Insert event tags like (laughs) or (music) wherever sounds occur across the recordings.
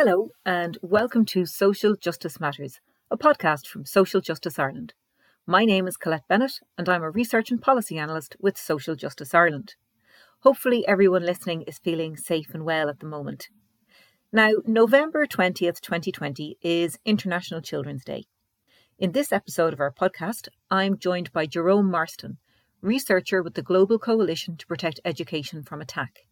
Hello, and welcome to Social Justice Matters, a podcast from Social Justice Ireland. My name is Colette Bennett, and I'm a research and policy analyst with Social Justice Ireland. Hopefully, everyone listening is feeling safe and well at the moment. Now, November 20th, 2020 is International Children's Day. In this episode of our podcast, I'm joined by Jerome Marston, researcher with the Global Coalition to Protect Education from Attack.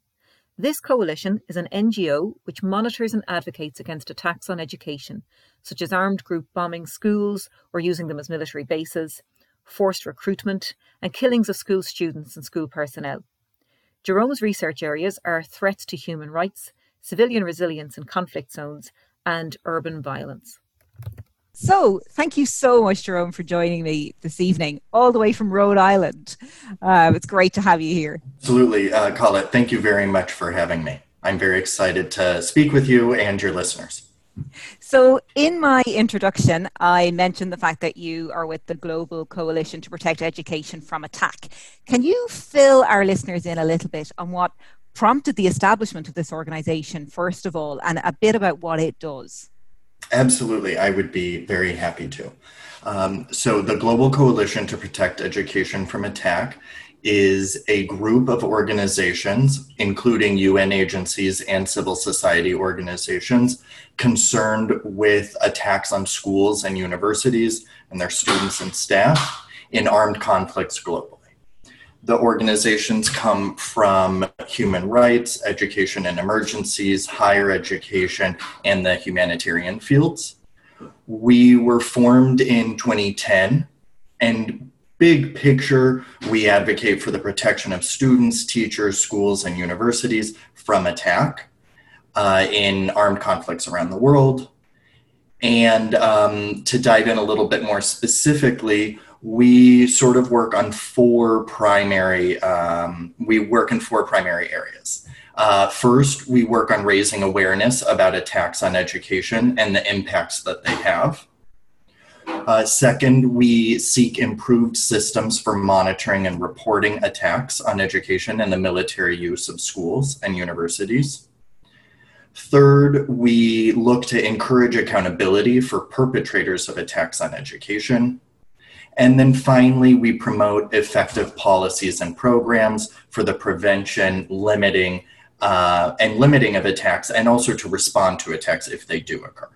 This coalition is an NGO which monitors and advocates against attacks on education, such as armed group bombing schools or using them as military bases, forced recruitment, and killings of school students and school personnel. Jerome's research areas are threats to human rights, civilian resilience in conflict zones, and urban violence. So, thank you so much, Jerome, for joining me this evening, all the way from Rhode Island. Uh, it's great to have you here. Absolutely, uh, Colette. Thank you very much for having me. I'm very excited to speak with you and your listeners. So, in my introduction, I mentioned the fact that you are with the Global Coalition to Protect Education from Attack. Can you fill our listeners in a little bit on what prompted the establishment of this organization, first of all, and a bit about what it does? Absolutely, I would be very happy to. Um, so, the Global Coalition to Protect Education from Attack is a group of organizations, including UN agencies and civil society organizations, concerned with attacks on schools and universities and their students and staff in armed conflicts globally the organizations come from human rights, education and emergencies, higher education, and the humanitarian fields. We were formed in 2010, and big picture, we advocate for the protection of students, teachers, schools, and universities from attack uh, in armed conflicts around the world. And um, to dive in a little bit more specifically, we sort of work on four primary um, we work in four primary areas. Uh, first we work on raising awareness about attacks on education and the impacts that they have. Uh, second we seek improved systems for monitoring and reporting attacks on education and the military use of schools and universities. Third, we look to encourage accountability for perpetrators of attacks on education. And then finally, we promote effective policies and programs for the prevention, limiting, uh, and limiting of attacks, and also to respond to attacks if they do occur.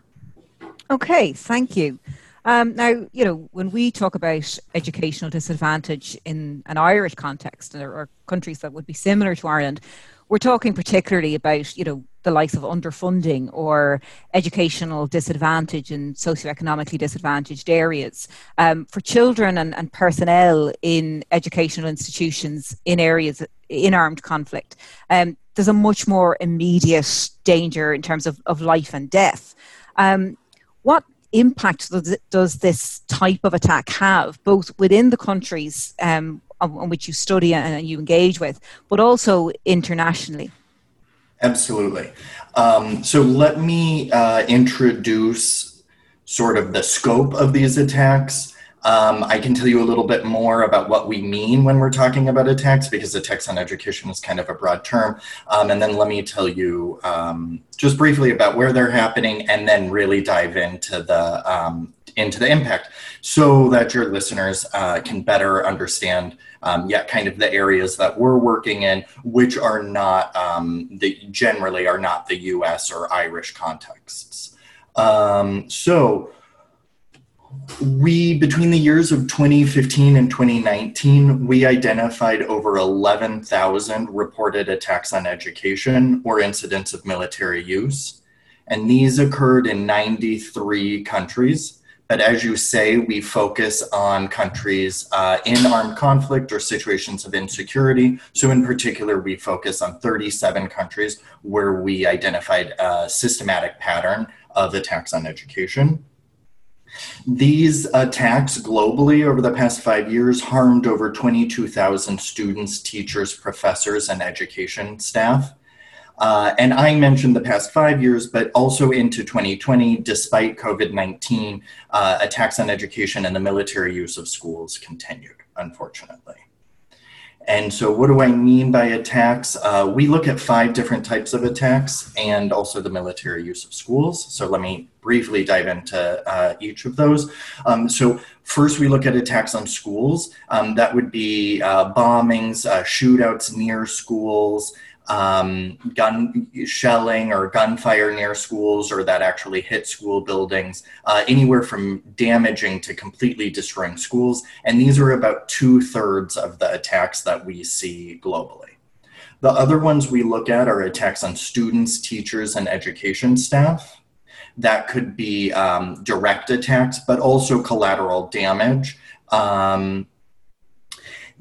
Okay, thank you. Um, now, you know, when we talk about educational disadvantage in an Irish context, or, or countries that would be similar to Ireland, we're talking particularly about, you know, the likes of underfunding or educational disadvantage in socioeconomically disadvantaged areas. Um, for children and, and personnel in educational institutions in areas in armed conflict, um, there's a much more immediate danger in terms of, of life and death. Um, what impact does, does, this type of attack have, both within the countries um, on, on which you study and you engage with, but also internationally? Absolutely. Um, so let me uh, introduce sort of the scope of these attacks. Um, I can tell you a little bit more about what we mean when we're talking about attacks because attacks on education is kind of a broad term. Um, and then let me tell you um, just briefly about where they're happening and then really dive into the um, into the impact so that your listeners uh, can better understand um, yet kind of the areas that we're working in which are not um, the generally are not the us or irish contexts. Um, so we between the years of 2015 and 2019 we identified over 11,000 reported attacks on education or incidents of military use. And these occurred in 93 countries but as you say, we focus on countries uh, in armed conflict or situations of insecurity. So, in particular, we focus on 37 countries where we identified a systematic pattern of attacks on education. These attacks globally over the past five years harmed over 22,000 students, teachers, professors, and education staff. Uh, and I mentioned the past five years, but also into 2020, despite COVID 19, uh, attacks on education and the military use of schools continued, unfortunately. And so, what do I mean by attacks? Uh, we look at five different types of attacks and also the military use of schools. So, let me briefly dive into uh, each of those. Um, so, first, we look at attacks on schools. Um, that would be uh, bombings, uh, shootouts near schools um, gun shelling or gunfire near schools or that actually hit school buildings, uh, anywhere from damaging to completely destroying schools. And these are about two thirds of the attacks that we see globally. The other ones we look at are attacks on students, teachers, and education staff. That could be um, direct attacks, but also collateral damage. Um,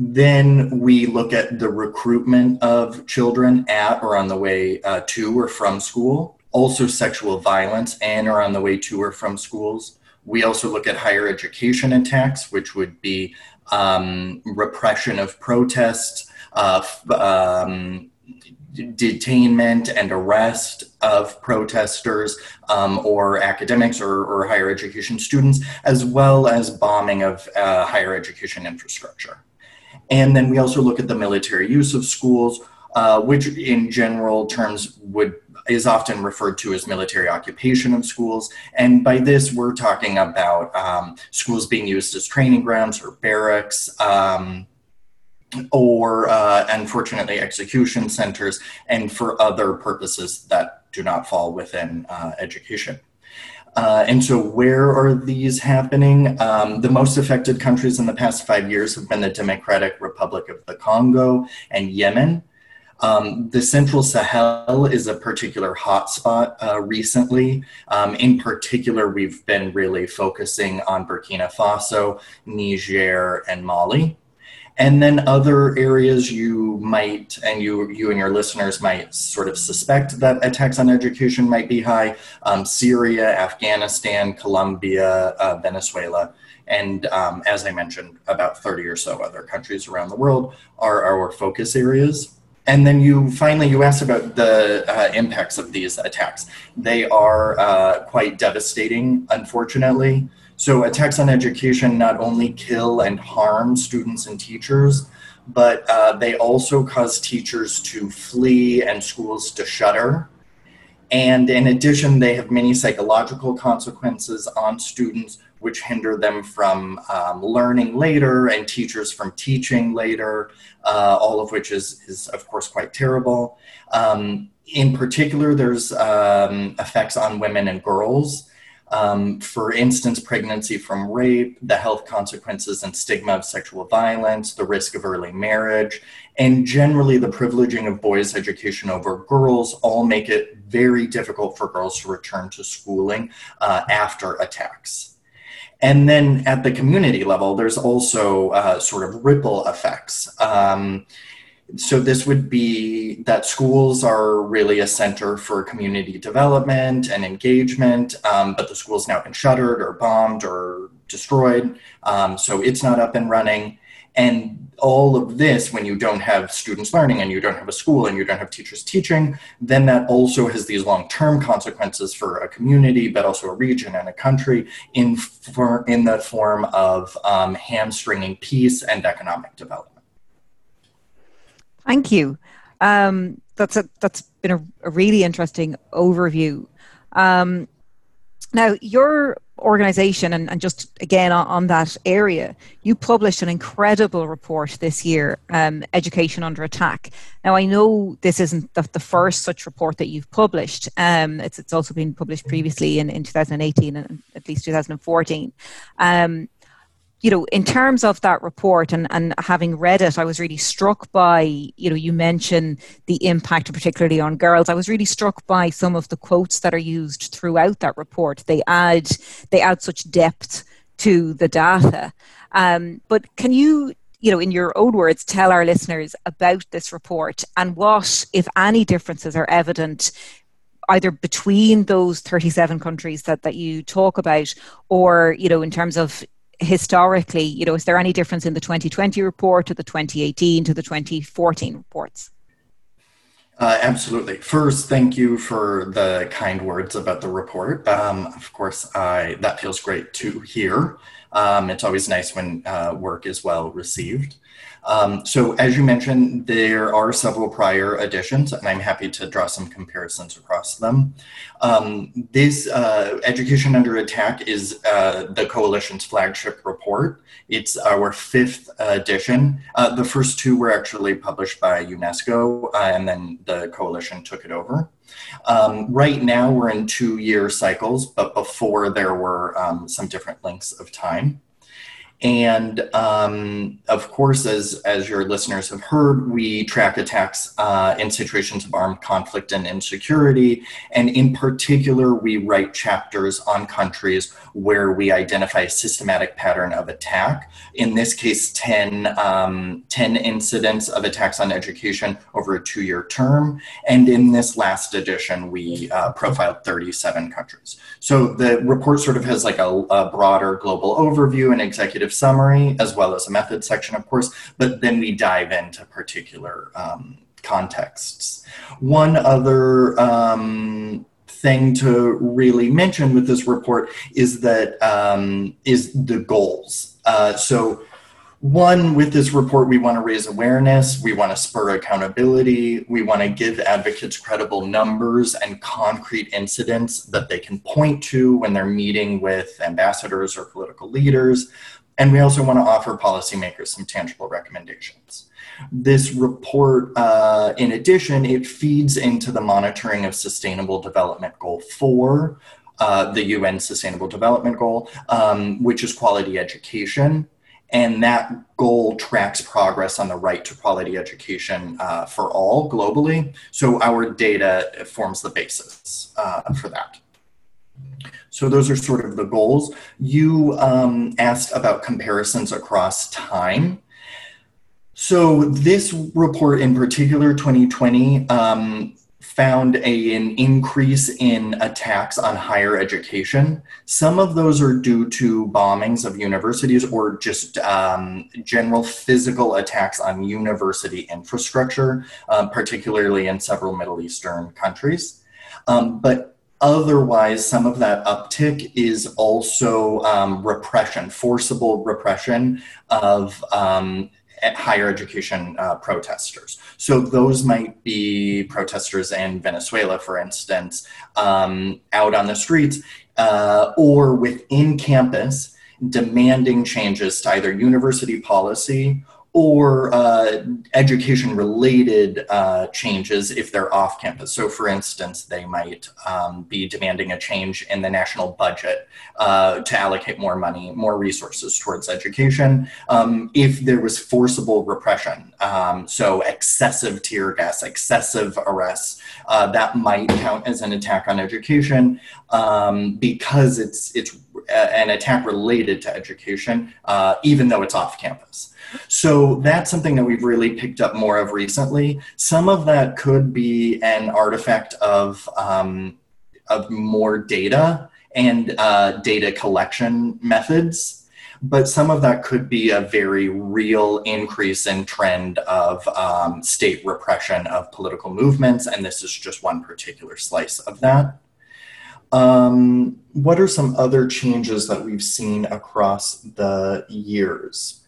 then we look at the recruitment of children at or on the way uh, to or from school, also sexual violence and or on the way to or from schools. We also look at higher education attacks, which would be um, repression of protests, uh, um, detainment and arrest of protesters um, or academics or, or, higher education students, as well as bombing of uh, higher education infrastructure. And then we also look at the military use of schools, uh, which in general terms would is often referred to as military occupation of schools. And by this, we're talking about um, schools being used as training grounds or barracks. Um, or uh, unfortunately execution centers and for other purposes that do not fall within uh, education. Uh, so, where are these happening? Um, the most affected countries in the past five years have been the Democratic Republic of the Congo and Yemen. Um, the Central Sahel is a particular hotspot uh, recently. Um, in particular, we've been really focusing on Burkina Faso, Niger, and Mali and then other areas you might and you you and your listeners might sort of suspect that attacks on education might be high. Um, syria afghanistan colombia uh, venezuela and um, as i mentioned about 30 or so other countries around the world are our focus areas. And then you finally you asked about the uh, impacts of these attacks. They are uh, quite devastating unfortunately so attacks on education not only kill and harm students and teachers, but uh, they also cause teachers to flee and schools to shutter. And in addition, they have many psychological consequences on students, which hinder them from um, learning later and teachers from teaching later, uh, all of which is, is, of course, quite terrible. Um, in particular, there's um, effects on women and girls. Um, for instance, pregnancy from rape, the health consequences and stigma of sexual violence, the risk of early marriage, and generally the privileging of boys' education over girls all make it very difficult for girls to return to schooling uh, after attacks. And then at the community level, there's also uh, sort of ripple effects. Um, so this would be that schools are really a center for community development and engagement, um, but the school's now been shuttered or bombed or destroyed, um, so it's not up and running. And all of this, when you don't have students learning and you don't have a school and you don't have teachers teaching, then that also has these long-term consequences for a community, but also a region and a country in for, in the form of um, hamstringing peace and economic development. Thank you. Um, that's a, that's been a, a really interesting overview. Um, now, your organization, and, and just again on, on, that area, you published an incredible report this year, um, Education Under Attack. Now, I know this isn't the, the first such report that you've published. Um, it's, it's also been published previously in, in 2018 and at least 2014. Um, you know, in terms of that report and, and having read it, I was really struck by, you know, you mentioned the impact, particularly on girls. I was really struck by some of the quotes that are used throughout that report. They add they add such depth to the data. Um, but can you, you know, in your own words, tell our listeners about this report and what, if any, differences are evident either between those 37 countries that, that you talk about or you know in terms of historically, you know, is there any difference in the 2020 report to the 2018 to the 2014 reports? Uh, absolutely. First, thank you for the kind words about the report. Um, of course, I, that feels great to hear. Um, it's always nice when uh, work is well received. Um, so, as you mentioned, there are several prior editions, and I'm happy to draw some comparisons across them. Um, this uh, Education Under Attack is uh, the Coalition's flagship report. It's our fifth edition. Uh, the first two were actually published by UNESCO, uh, and then the Coalition took it over. Um, right now, we're in two year cycles, but before there were um, some different lengths of time. And um, of course, as, as your listeners have heard, we track attacks uh, in situations of armed conflict and insecurity. And in particular, we write chapters on countries where we identify a systematic pattern of attack. In this case, 10, um, 10 incidents of attacks on education over a two year term. And in this last edition, we uh, profiled 37 countries. So the report sort of has like a, a broader global overview and executive summary, as well as a method section, of course, but then we dive into particular um, contexts. One other um, thing to really mention with this report is that um, is the goals. Uh, so one with this report we want to raise awareness we want to spur accountability we want to give advocates credible numbers and concrete incidents that they can point to when they're meeting with ambassadors or political leaders and we also want to offer policymakers some tangible recommendations. This report, uh, in addition, it feeds into the monitoring of Sustainable Development Goal 4, uh, the UN Sustainable Development Goal, um, which is quality education. And that goal tracks progress on the right to quality education uh, for all globally. So our data forms the basis uh, for that. So those are sort of the goals. You um, asked about comparisons across time. So this report in particular, 2020, um, found a, an increase in attacks on higher education. Some of those are due to bombings of universities or just um, general physical attacks on university infrastructure, uh, particularly in several Middle Eastern countries. Um, but Otherwise, some of that uptick is also um, repression, forcible repression of um, higher education uh, protesters. So those might be protesters in Venezuela, for instance, um, out on the streets uh, or within campus demanding changes to either university policy or uh, education related uh, changes if they're off campus. So, for instance, they might um, be demanding a change in the national budget uh, to allocate more money, more resources towards education. Um, if there was forcible repression, um, so excessive tear gas, excessive arrests, uh, that might count as an attack on education um, because it's, it's an attack related to education, uh, even though it's off campus. So that's something that we've really picked up more of recently. Some of that could be an artifact of um, of more data and uh, data collection methods, but some of that could be a very real increase in trend of um, state repression of political movements, and this is just one particular slice of that. Um, what are some other changes that we've seen across the years?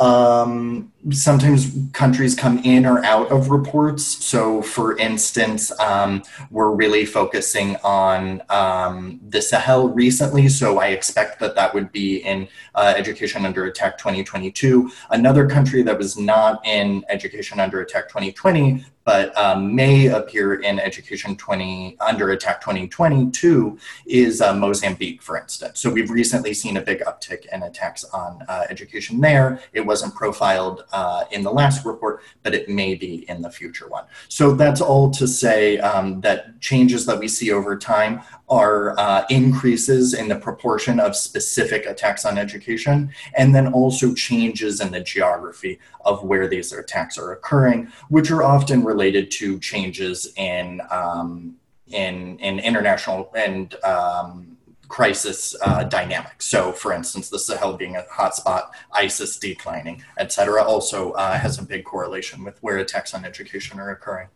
Um, sometimes countries come in or out of reports. So, for instance, um, we're really focusing on um, the Sahel recently. So, I expect that that would be in uh, Education Under Attack 2022. Another country that was not in Education Under Attack 2020 but um, may appear in Education 20 under Attack 2022 is uh, Mozambique, for instance. So we've recently seen a big uptick in attacks on uh, education there. It wasn't profiled uh, in the last report, but it may be in the future one. So that's all to say um, that changes that we see over time are uh, increases in the proportion of specific attacks on education, and then also changes in the geography of where these attacks are occurring, which are often related to changes in um, in, in international and um, crisis uh, dynamics. So, for instance, the Sahel being a hotspot, ISIS declining, et cetera, also uh, has a big correlation with where attacks on education are occurring.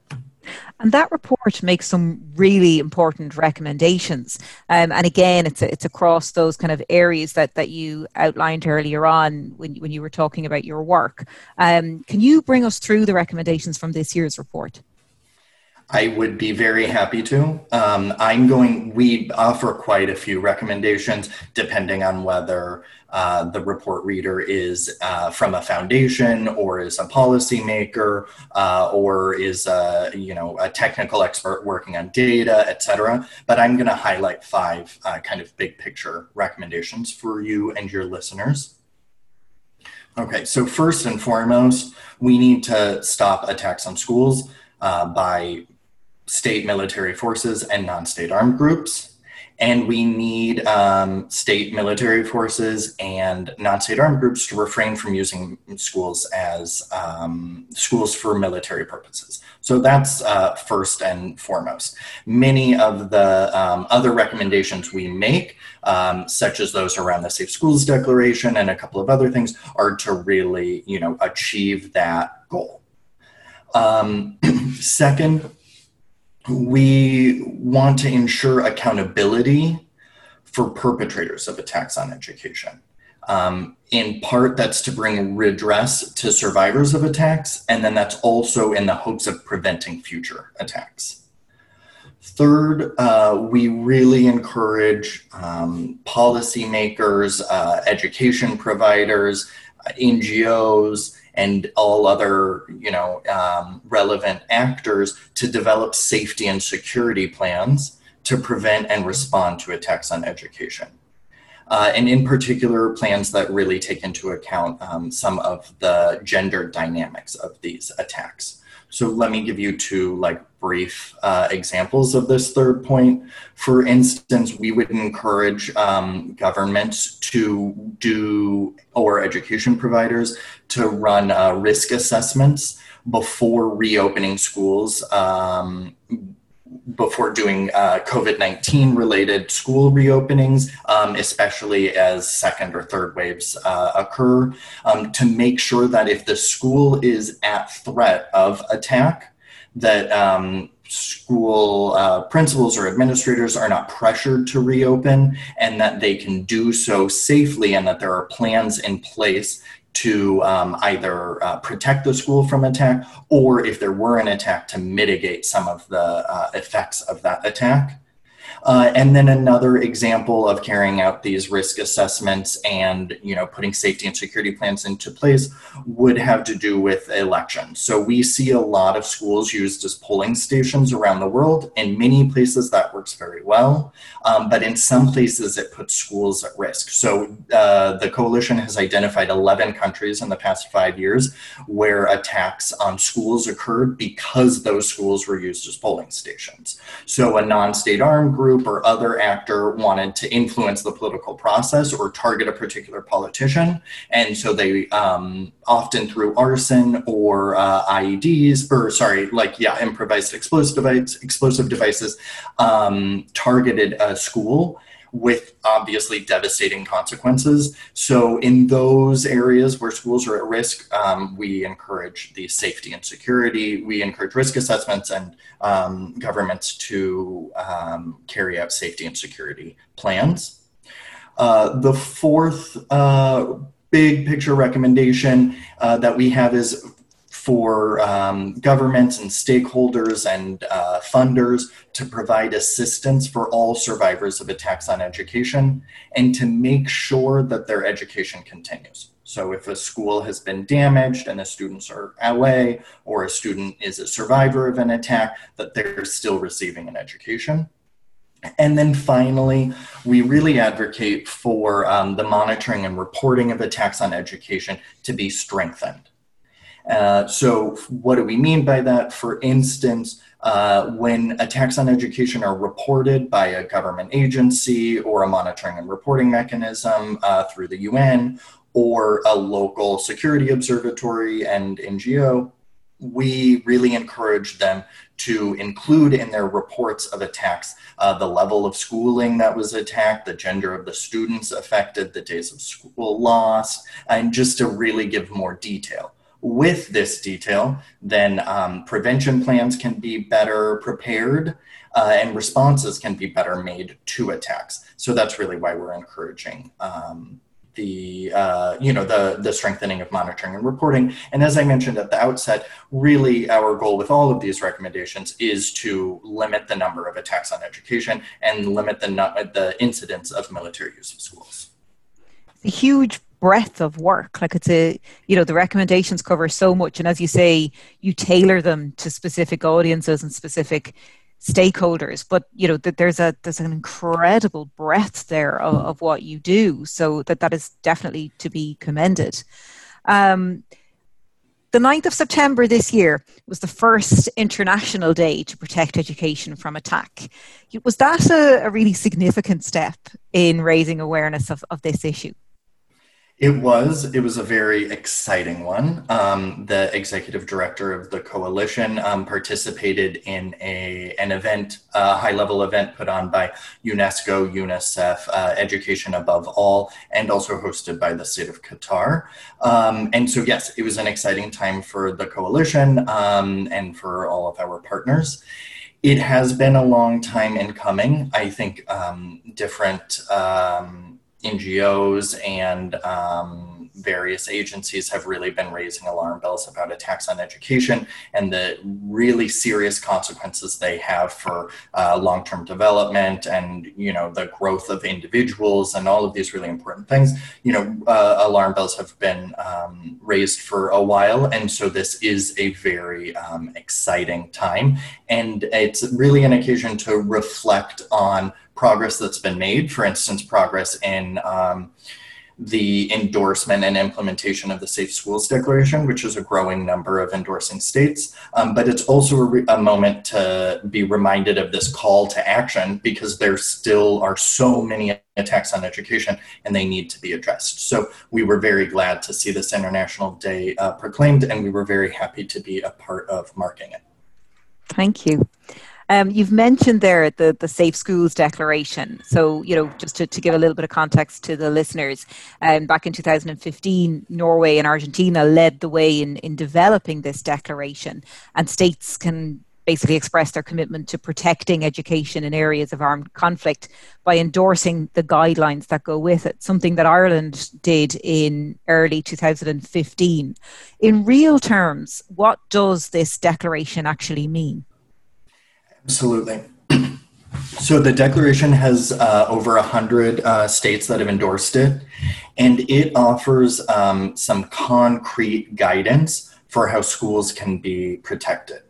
And that report makes some really important recommendations. Um, and again, it's it's across those kind of areas that, that you outlined earlier on when, when you were talking about your work. Um, can you bring us through the recommendations from this year's report? I would be very happy to. Um, I'm going, we offer quite a few recommendations depending on whether uh, the report reader is uh, from a foundation or is a policymaker uh, or is a, you know, a technical expert working on data, et cetera. But I'm going to highlight five uh, kind of big picture recommendations for you and your listeners. Okay, so first and foremost, we need to stop attacks on schools uh, by state military forces and non state armed groups. And we need um, state military forces and non state armed groups to refrain from using schools as um, schools for military purposes. So that's uh, first and foremost. Many of the um, other recommendations we make, um, such as those around the Safe Schools Declaration and a couple of other things, are to really, you know, achieve that goal. Um, (clears throat) second, we want to ensure accountability for perpetrators of attacks on education. Um, in part, that's to bring redress to survivors of attacks, and then that's also in the hopes of preventing future attacks. Third, uh, we really encourage um, policymakers, uh, education providers, uh, NGOs, and all other you know um, relevant actors to develop safety and security plans to prevent and respond to attacks on education. Uh, and in particular, plans that really take into account um, some of the gender dynamics of these attacks. So let me give you two like brief uh, examples of this third point. For instance, we would encourage um, governments to do, or education providers to run uh, risk assessments before reopening schools um, before doing uh, COVID 19 related school reopenings, um, especially as second or third waves uh, occur, um, to make sure that if the school is at threat of attack, that um, school uh, principals or administrators are not pressured to reopen and that they can do so safely and that there are plans in place to um, either uh, protect the school from attack or if there were an attack to mitigate some of the uh, effects of that attack. Uh, and then another example of carrying out these risk assessments and you know putting safety and security plans into place would have to do with elections. So we see a lot of schools used as polling stations around the world. In many places that works very well, um, but in some places it puts schools at risk. So uh, the coalition has identified 11 countries in the past five years where attacks on schools occurred because those schools were used as polling stations. So a non-state armed group or other actor wanted to influence the political process or target a particular politician. And so they um, often through arson or uh, IEDs, or sorry, like, yeah, improvised explosive, device, explosive devices, um, targeted a school with obviously devastating consequences. So, in those areas where schools are at risk, um, we encourage the safety and security. We encourage risk assessments and um, governments to um, carry out safety and security plans. Uh, the fourth uh, big picture recommendation uh, that we have is for um, governments and stakeholders and uh, funders to provide assistance for all survivors of attacks on education and to make sure that their education continues. So, if a school has been damaged and the students are away, or a student is a survivor of an attack, that they're still receiving an education. And then finally, we really advocate for um, the monitoring and reporting of attacks on education to be strengthened. Uh, so, what do we mean by that? For instance, uh, when attacks on education are reported by a government agency or a monitoring and reporting mechanism uh, through the UN or a local security observatory and NGO, we really encourage them to include in their reports of attacks uh, the level of schooling that was attacked, the gender of the students affected, the days of school lost, and just to really give more detail with this detail, then um, prevention plans can be better prepared uh, and responses can be better made to attacks. So that's really why we're encouraging um, the uh, you know the the strengthening of monitoring and reporting. And as I mentioned at the outset, really our goal with all of these recommendations is to limit the number of attacks on education and limit the the incidence of military use of schools. a huge breadth of work. Like it's a you know the recommendations cover so much. And as you say you tailor them to specific audiences and specific stakeholders. But you know that there's a there's an incredible breadth there of, of, what you do. So that that is definitely to be commended. Um, the 9th of september this year was the first international day to protect education from attack. Was that a, a really significant step in raising awareness of, of this issue it was. It was a very exciting one. Um, the executive director of the coalition um, participated in a an event, a high level event put on by UNESCO, UNICEF, uh, Education Above All, and also hosted by the state of Qatar. Um, and so, yes, it was an exciting time for the coalition um, and for all of our partners it has been a long time in coming. I think um, different um, NGOs and um, various agencies have really been raising alarm bells about attacks on education and the really serious consequences they have for uh, long-term development and you know the growth of individuals and all of these really important things. You know, uh, alarm bells have been um, raised for a while, and so this is a very um, exciting time, and it's really an occasion to reflect on progress that's been made. For instance, progress in um, the endorsement and implementation of the Safe Schools Declaration, which is a growing number of endorsing states. Um, but it's also a, re- a, moment to be reminded of this call to action because there still are so many attacks on education and they need to be addressed. So we were very glad to see this International Day uh, proclaimed and we were very happy to be a part of marking it. Thank you. Um, you've mentioned there the, the Safe Schools Declaration. So, you know, just to, to give a little bit of context to the listeners, um, back in 2015, Norway and Argentina led the way in, in developing this declaration, and states can basically express their commitment to protecting education in areas of armed conflict by endorsing the guidelines that go with it, something that Ireland did in early 2015. In real terms, what does this declaration actually mean? Absolutely. So the declaration has uh, over 100 uh, states that have endorsed it, and it offers um, some concrete guidance for how schools can be protected.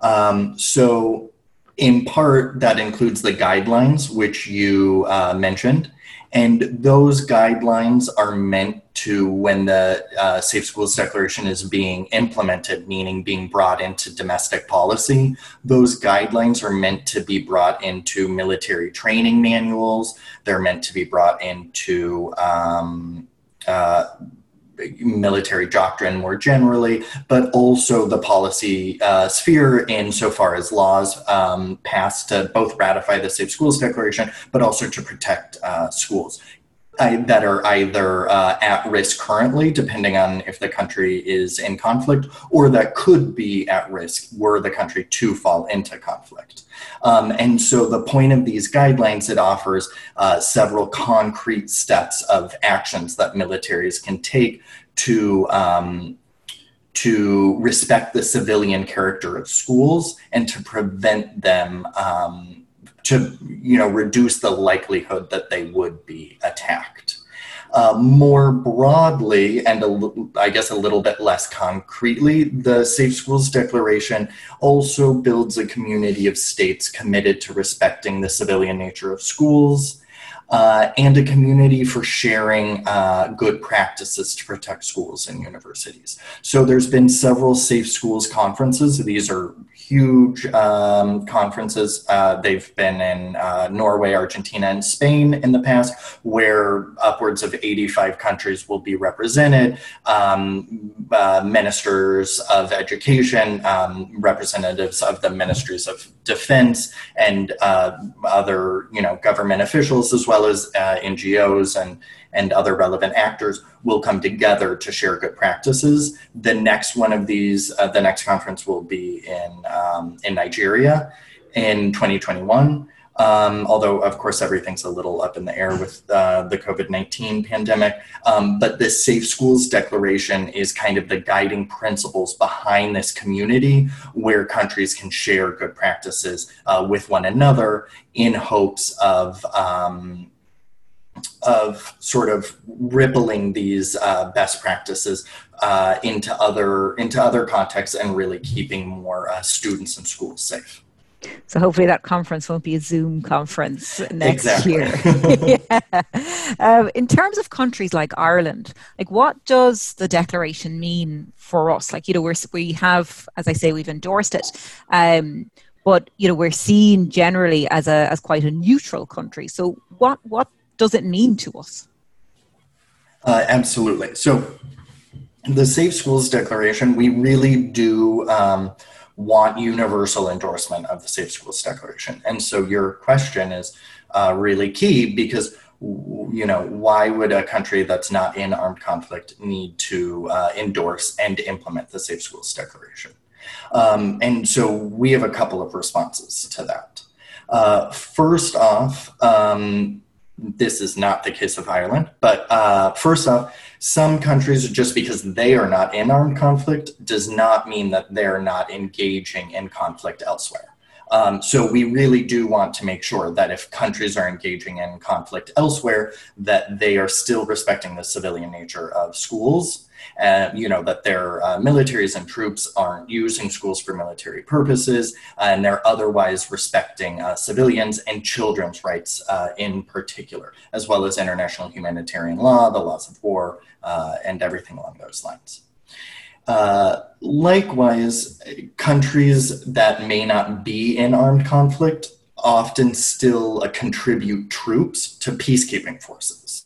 Um, so, in part, that includes the guidelines, which you uh, mentioned, and those guidelines are meant to, when the uh, Safe Schools Declaration is being implemented, meaning being brought into domestic policy, those guidelines are meant to be brought into military training manuals. They're meant to be brought into um, uh, military doctrine more generally, but also the policy uh, sphere insofar as laws um, passed to both ratify the Safe Schools Declaration, but also to protect uh, schools. That are either uh, at risk currently, depending on if the country is in conflict, or that could be at risk were the country to fall into conflict. Um, and so the point of these guidelines, it offers uh, several concrete steps of actions that militaries can take to um, to respect the civilian character of schools and to prevent them um, to you know reduce the likelihood that they would be attacked. Uh, more broadly, and a, I guess a little bit less concretely, the Safe Schools Declaration also builds a community of states committed to respecting the civilian nature of schools, uh, and a community for sharing uh, good practices to protect schools and universities. So there's been several safe schools conferences. These are huge um, conferences. Uh, they've been in uh, Norway, Argentina, and Spain in the past, where upwards of 85 countries will be represented. Um, uh, ministers of education, um, representatives of the ministries of defense, and uh, other, you know, government officials, as well well as uh, NGOs and and other relevant actors will come together to share good practices. The next one of these, uh, the next conference will be in um, in Nigeria in 2021. Um, although, of course, everything's a little up in the air with uh, the COVID 19 pandemic. Um, but the Safe Schools Declaration is kind of the guiding principles behind this community where countries can share good practices uh, with one another in hopes of. Um, of sort of rippling these uh, best practices uh, into other into other contexts and really keeping more uh, students and schools safe. So hopefully that conference won't be a Zoom conference next exactly. year. (laughs) yeah. um, in terms of countries like Ireland, like what does the declaration mean for us? Like you know, we're, we have, as I say, we've endorsed it. Um, but you know we're seen generally as a as quite a neutral country. So what what does it mean to us? Uh, absolutely. So, the Safe Schools Declaration, we really do um, want universal endorsement of the Safe Schools Declaration. And so, your question is uh, really key because you know why would a country that's not in armed conflict need to uh, endorse and implement the safe schools declaration um, and so we have a couple of responses to that uh, first off um, this is not the case of Ireland. But uh, first off, some countries, just because they are not in armed conflict, does not mean that they're not engaging in conflict elsewhere. Um, so we really do want to make sure that if countries are engaging in conflict elsewhere, that they are still respecting the civilian nature of schools and you know that their uh, militaries and troops aren't using schools for military purposes, and they're otherwise respecting uh, civilians and children's rights uh, in particular, as well as international humanitarian law, the laws of war, uh, and everything along those lines. Uh, likewise, countries that may not be in armed conflict often still uh, contribute troops to peacekeeping forces.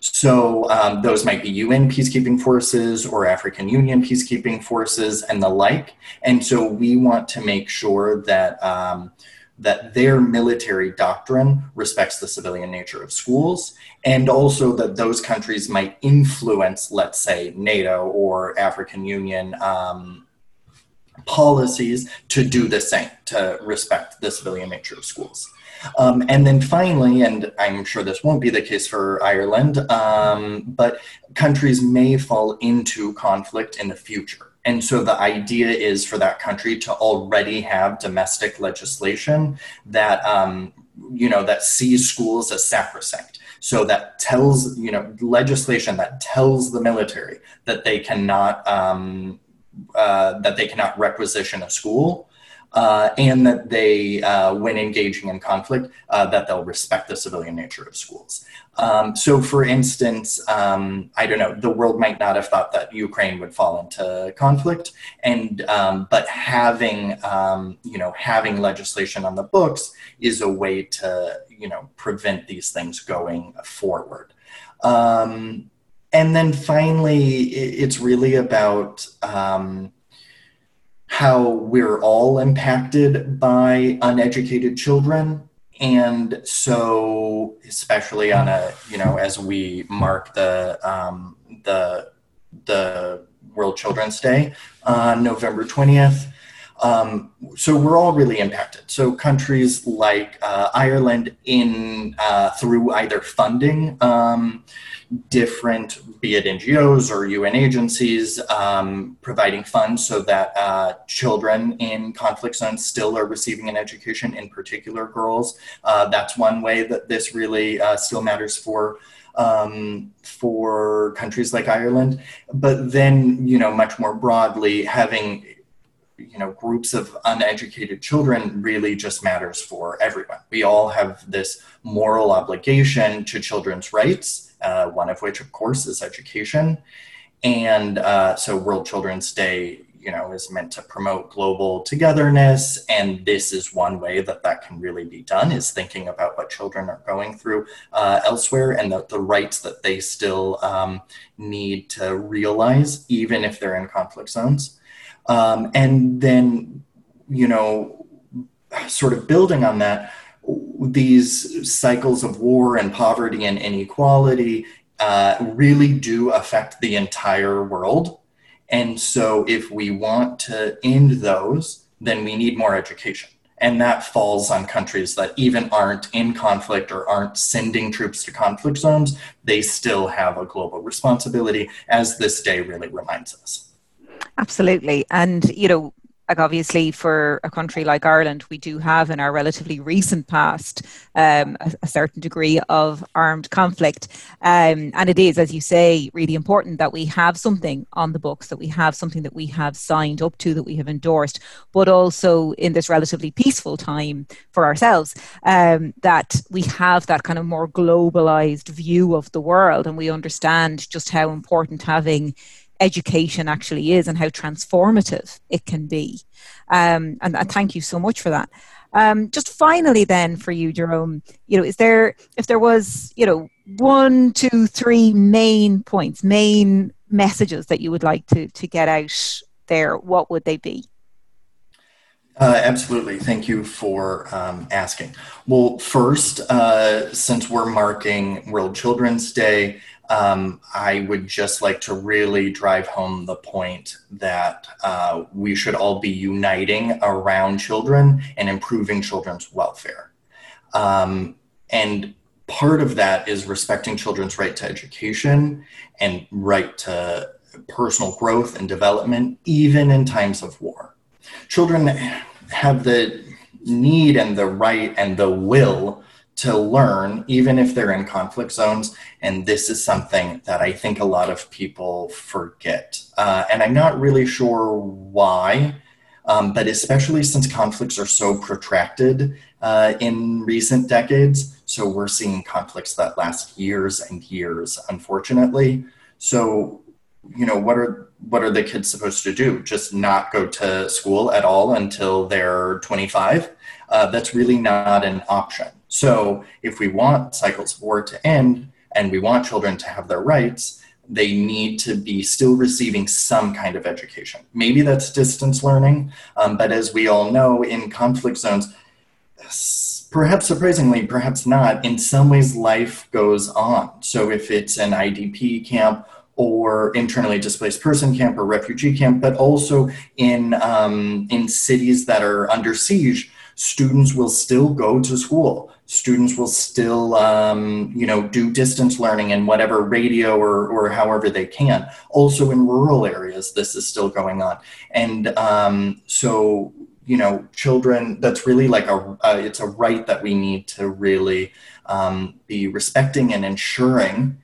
So um, those might be UN peacekeeping forces or African Union peacekeeping forces and the like. And so we want to make sure that um, that their military doctrine respects the civilian nature of schools, and also that those countries might influence, let's say, NATO or African Union um, policies to do the same, to respect the civilian nature of schools. Um, and then finally, and I'm sure this won't be the case for Ireland, um, but countries may fall into conflict in the future. And so the idea is for that country to already have domestic legislation that, um, you know, that sees schools as sacrosanct. So that tells, you know, legislation that tells the military that they cannot, um, uh, that they cannot requisition a school uh, and that they, uh, when engaging in conflict, uh, that they'll respect the civilian nature of schools. Um, so, for instance, um, I don't know, the world might not have thought that Ukraine would fall into conflict, and um, but having um, you know having legislation on the books is a way to you know prevent these things going forward. Um, and then finally, it's really about um, how we're all impacted by uneducated children and so especially on a you know as we mark the um, the the world children's day on november 20th um, so we're all really impacted. So countries like uh, Ireland, in uh, through either funding um, different, be it NGOs or UN agencies, um, providing funds so that uh, children in conflict zones still are receiving an education, in particular girls. Uh, that's one way that this really uh, still matters for um, for countries like Ireland. But then, you know, much more broadly, having you know groups of uneducated children really just matters for everyone we all have this moral obligation to children's rights uh, one of which of course is education. And uh, so world children's day you know is meant to promote global togetherness. And this is one way that that can really be done is thinking about what children are going through uh, elsewhere and the, the rights that they still um, need to realize even if they're in conflict zones. Um, and then, you know, sort of building on that, these cycles of war and poverty and inequality uh, really do affect the entire world. And so, if we want to end those, then we need more education. And that falls on countries that even aren't in conflict or aren't sending troops to conflict zones. They still have a global responsibility, as this day really reminds us. Absolutely. And, you know, like obviously for a country like Ireland, we do have in our relatively recent past um, a, a, certain degree of armed conflict. Um, and it is, as you say, really important that we have something on the books, that we have something that we have signed up to, that we have endorsed, but also in this relatively peaceful time for ourselves, um, that we have that kind of more globalized view of the world and we understand just how important having education actually is and how transformative it can be. Um, and, thank you so much for that. Um, just finally, then, for you, Jerome, you know, is there if there was, you know, one, two, three main points, main messages that you would like to to get out there, what would they be? Uh, absolutely. Thank you for um, asking. Well, first, uh, since we're marking World Children's Day, um, I would just like to really drive home the point that uh, we should all be uniting around children and improving children's welfare. Um, and part of that is respecting children's right to education and right to personal growth and development, even in times of war. Children have the need and the right and the will to learn, even if they're in conflict zones. And this is something that I think a lot of people forget. Uh, and I'm not really sure why, um, but especially since conflicts are so protracted uh, in recent decades. So we're seeing conflicts that last years and years, unfortunately. So, you know, what are what are the kids supposed to do? Just not go to school at all until they're 25? Uh, that's really not an option. So, if we want cycles of war to end and we want children to have their rights, they need to be still receiving some kind of education. Maybe that's distance learning, um, but as we all know, in conflict zones, perhaps surprisingly, perhaps not, in some ways life goes on. So, if it's an IDP camp or internally displaced person camp or refugee camp, but also in um, in cities that are under siege, students will still go to school. Students will still um, you know do distance learning in whatever radio or, or however they can. Also in rural areas this is still going on. And um, so you know children that's really like a uh, it's a right that we need to really um, be respecting and ensuring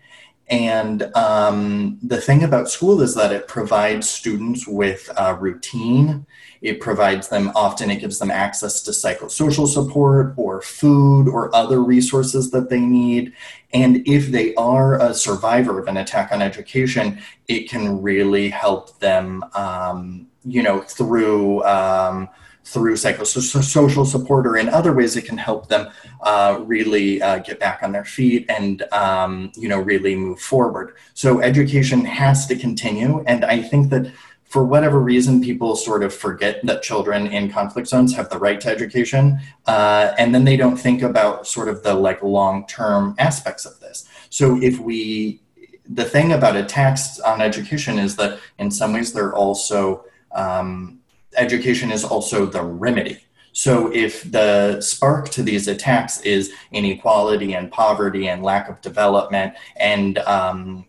and um, the thing about school is that it provides students with a routine. It provides them, often, it gives them access to psychosocial support or food or other resources that they need. And if they are a survivor of an attack on education, it can really help them, um, you know, through. Um, through psychosocial support or in other ways it can help them uh, really uh, get back on their feet and um, you know really move forward. So education has to continue and i think that for whatever reason people sort of forget that children in conflict zones have the right to education uh, and then they don't think about sort of the like long term aspects of this. So if we the thing about attacks on education is that in some ways they're also um, education is also the remedy. So if the spark to these attacks is inequality and poverty and lack of development and um,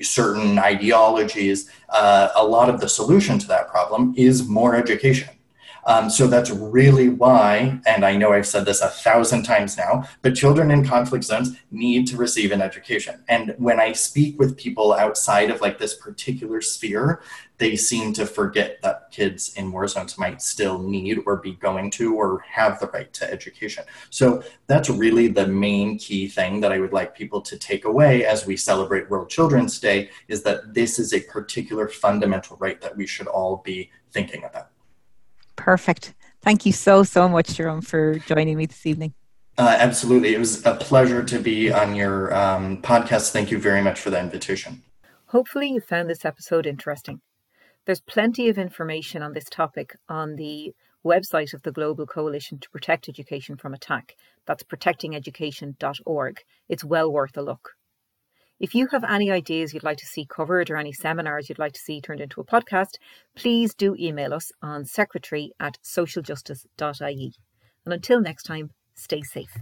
certain ideologies, uh, a lot of the solution to that problem is more education. Um, so that's really why, and I know I've said this a thousand times now, but children in conflict zones need to receive an education. And when I speak with people outside of like this particular sphere, they seem to forget that kids in war zones might still need or be going to or have the right to education. So that's really the main key thing that I would like people to take away as we celebrate World Children's Day is that this is a particular fundamental right that we should all be thinking about. Perfect. Thank you so, so much, Jerome, for joining me this evening. Uh, absolutely. It was a pleasure to be on your um, podcast. Thank you very much for the invitation. Hopefully, you found this episode interesting. There's plenty of information on this topic on the website of the Global Coalition to Protect Education from Attack. That's protectingeducation.org. It's well worth a look. If you have any ideas you'd like to see covered or any seminars you'd like to see turned into a podcast, please do email us on secretary at socialjustice.ie. And until next time, stay safe.